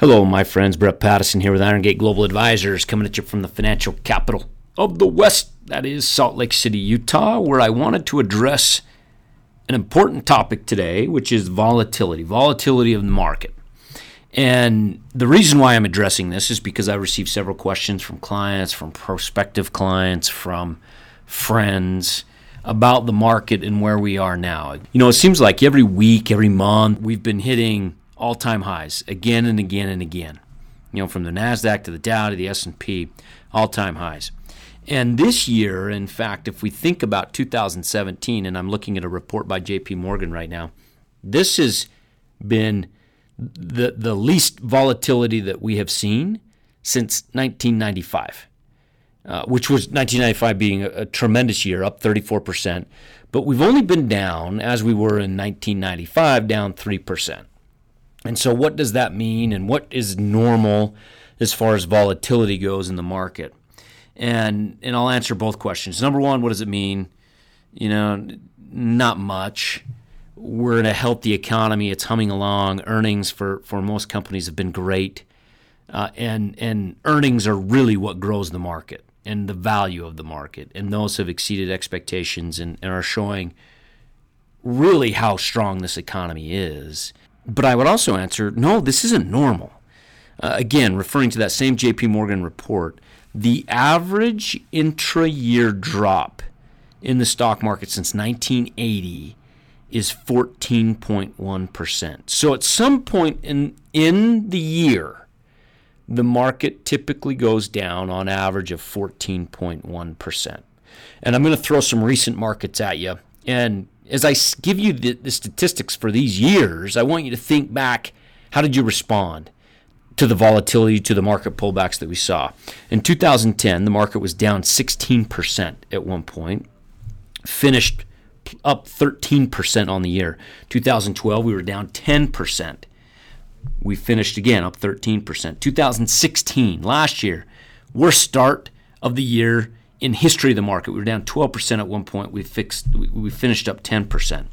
Hello, my friends. Brett Pattison here with Iron Gate Global Advisors, coming at you from the financial capital of the West, that is Salt Lake City, Utah, where I wanted to address an important topic today, which is volatility, volatility of the market. And the reason why I'm addressing this is because I received several questions from clients, from prospective clients, from friends about the market and where we are now. You know, it seems like every week, every month, we've been hitting all-time highs again and again and again. You know, from the Nasdaq to the Dow to the S&P, all-time highs. And this year, in fact, if we think about 2017, and I'm looking at a report by J.P. Morgan right now, this has been the the least volatility that we have seen since 1995, uh, which was 1995 being a, a tremendous year, up 34 percent. But we've only been down, as we were in 1995, down three percent. And so, what does that mean, and what is normal as far as volatility goes in the market? And and I'll answer both questions. Number one, what does it mean? You know, not much. We're in a healthy economy; it's humming along. Earnings for for most companies have been great, uh, and and earnings are really what grows the market and the value of the market, and those have exceeded expectations and, and are showing really how strong this economy is but I would also answer no, this isn't normal. Uh, again, referring to that same JP Morgan report, the average intra year drop in the stock market since 1980 is 14.1%. So at some point in, in the year, the market typically goes down on average of 14.1%. And I'm going to throw some recent markets at you. And as I give you the, the statistics for these years, I want you to think back how did you respond? to the volatility, to the market pullbacks that we saw. In 2010, the market was down 16% at one point, finished up 13% on the year. 2012, we were down 10%. We finished again up 13%. 2016, last year, worst start of the year in history of the market. We were down 12% at one point. We fixed we finished up 10%.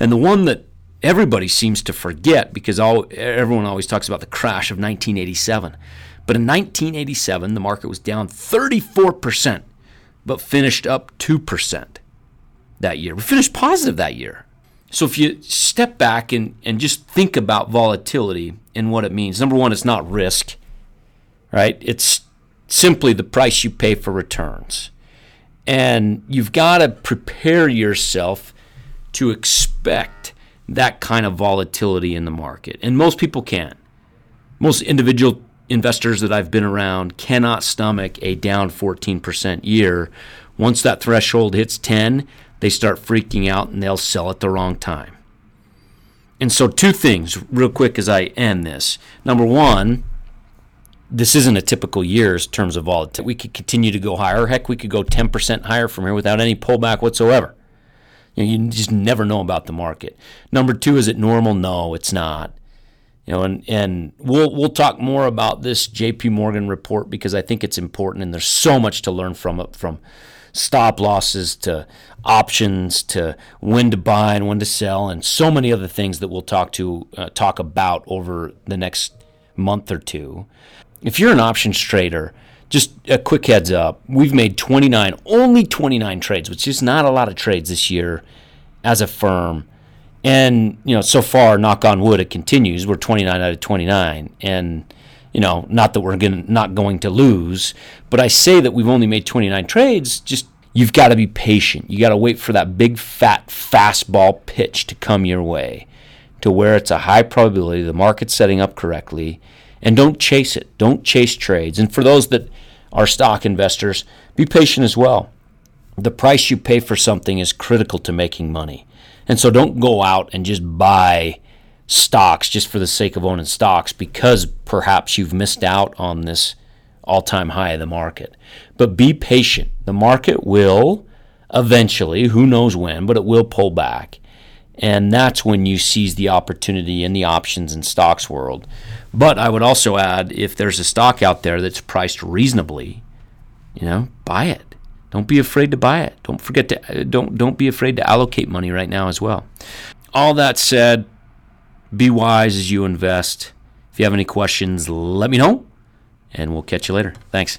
And the one that everybody seems to forget because all everyone always talks about the crash of 1987. But in 1987, the market was down 34%, but finished up 2% that year. We finished positive that year. So if you step back and, and just think about volatility and what it means, number one, it's not risk, right? It's simply the price you pay for returns. And you've got to prepare yourself to expect that kind of volatility in the market. And most people can. Most individual investors that I've been around cannot stomach a down 14% year. Once that threshold hits 10, they start freaking out and they'll sell at the wrong time. And so, two things, real quick, as I end this. Number one, this isn't a typical year in terms of volatility. We could continue to go higher. Heck, we could go 10% higher from here without any pullback whatsoever. You, know, you just never know about the market. Number two, is it normal? No, it's not. You know, and, and we'll we'll talk more about this J.P. Morgan report because I think it's important, and there's so much to learn from it, from stop losses to options to when to buy and when to sell, and so many other things that we'll talk to uh, talk about over the next month or two if you're an options trader, just a quick heads up, we've made 29, only 29 trades, which is not a lot of trades this year as a firm. And, you know, so far, knock on wood, it continues. We're 29 out of 29. And, you know, not that we're gonna, not going to lose, but I say that we've only made 29 trades, just you've got to be patient. You got to wait for that big, fat fastball pitch to come your way to where it's a high probability the market's setting up correctly and don't chase it. Don't chase trades. And for those that are stock investors, be patient as well. The price you pay for something is critical to making money. And so don't go out and just buy stocks just for the sake of owning stocks because perhaps you've missed out on this all time high of the market. But be patient. The market will eventually, who knows when, but it will pull back. And that's when you seize the opportunity in the options and stocks world. But I would also add if there's a stock out there that's priced reasonably, you know, buy it. Don't be afraid to buy it. Don't forget to uh, don't don't be afraid to allocate money right now as well. All that said, be wise as you invest. If you have any questions, let me know, and we'll catch you later. Thanks.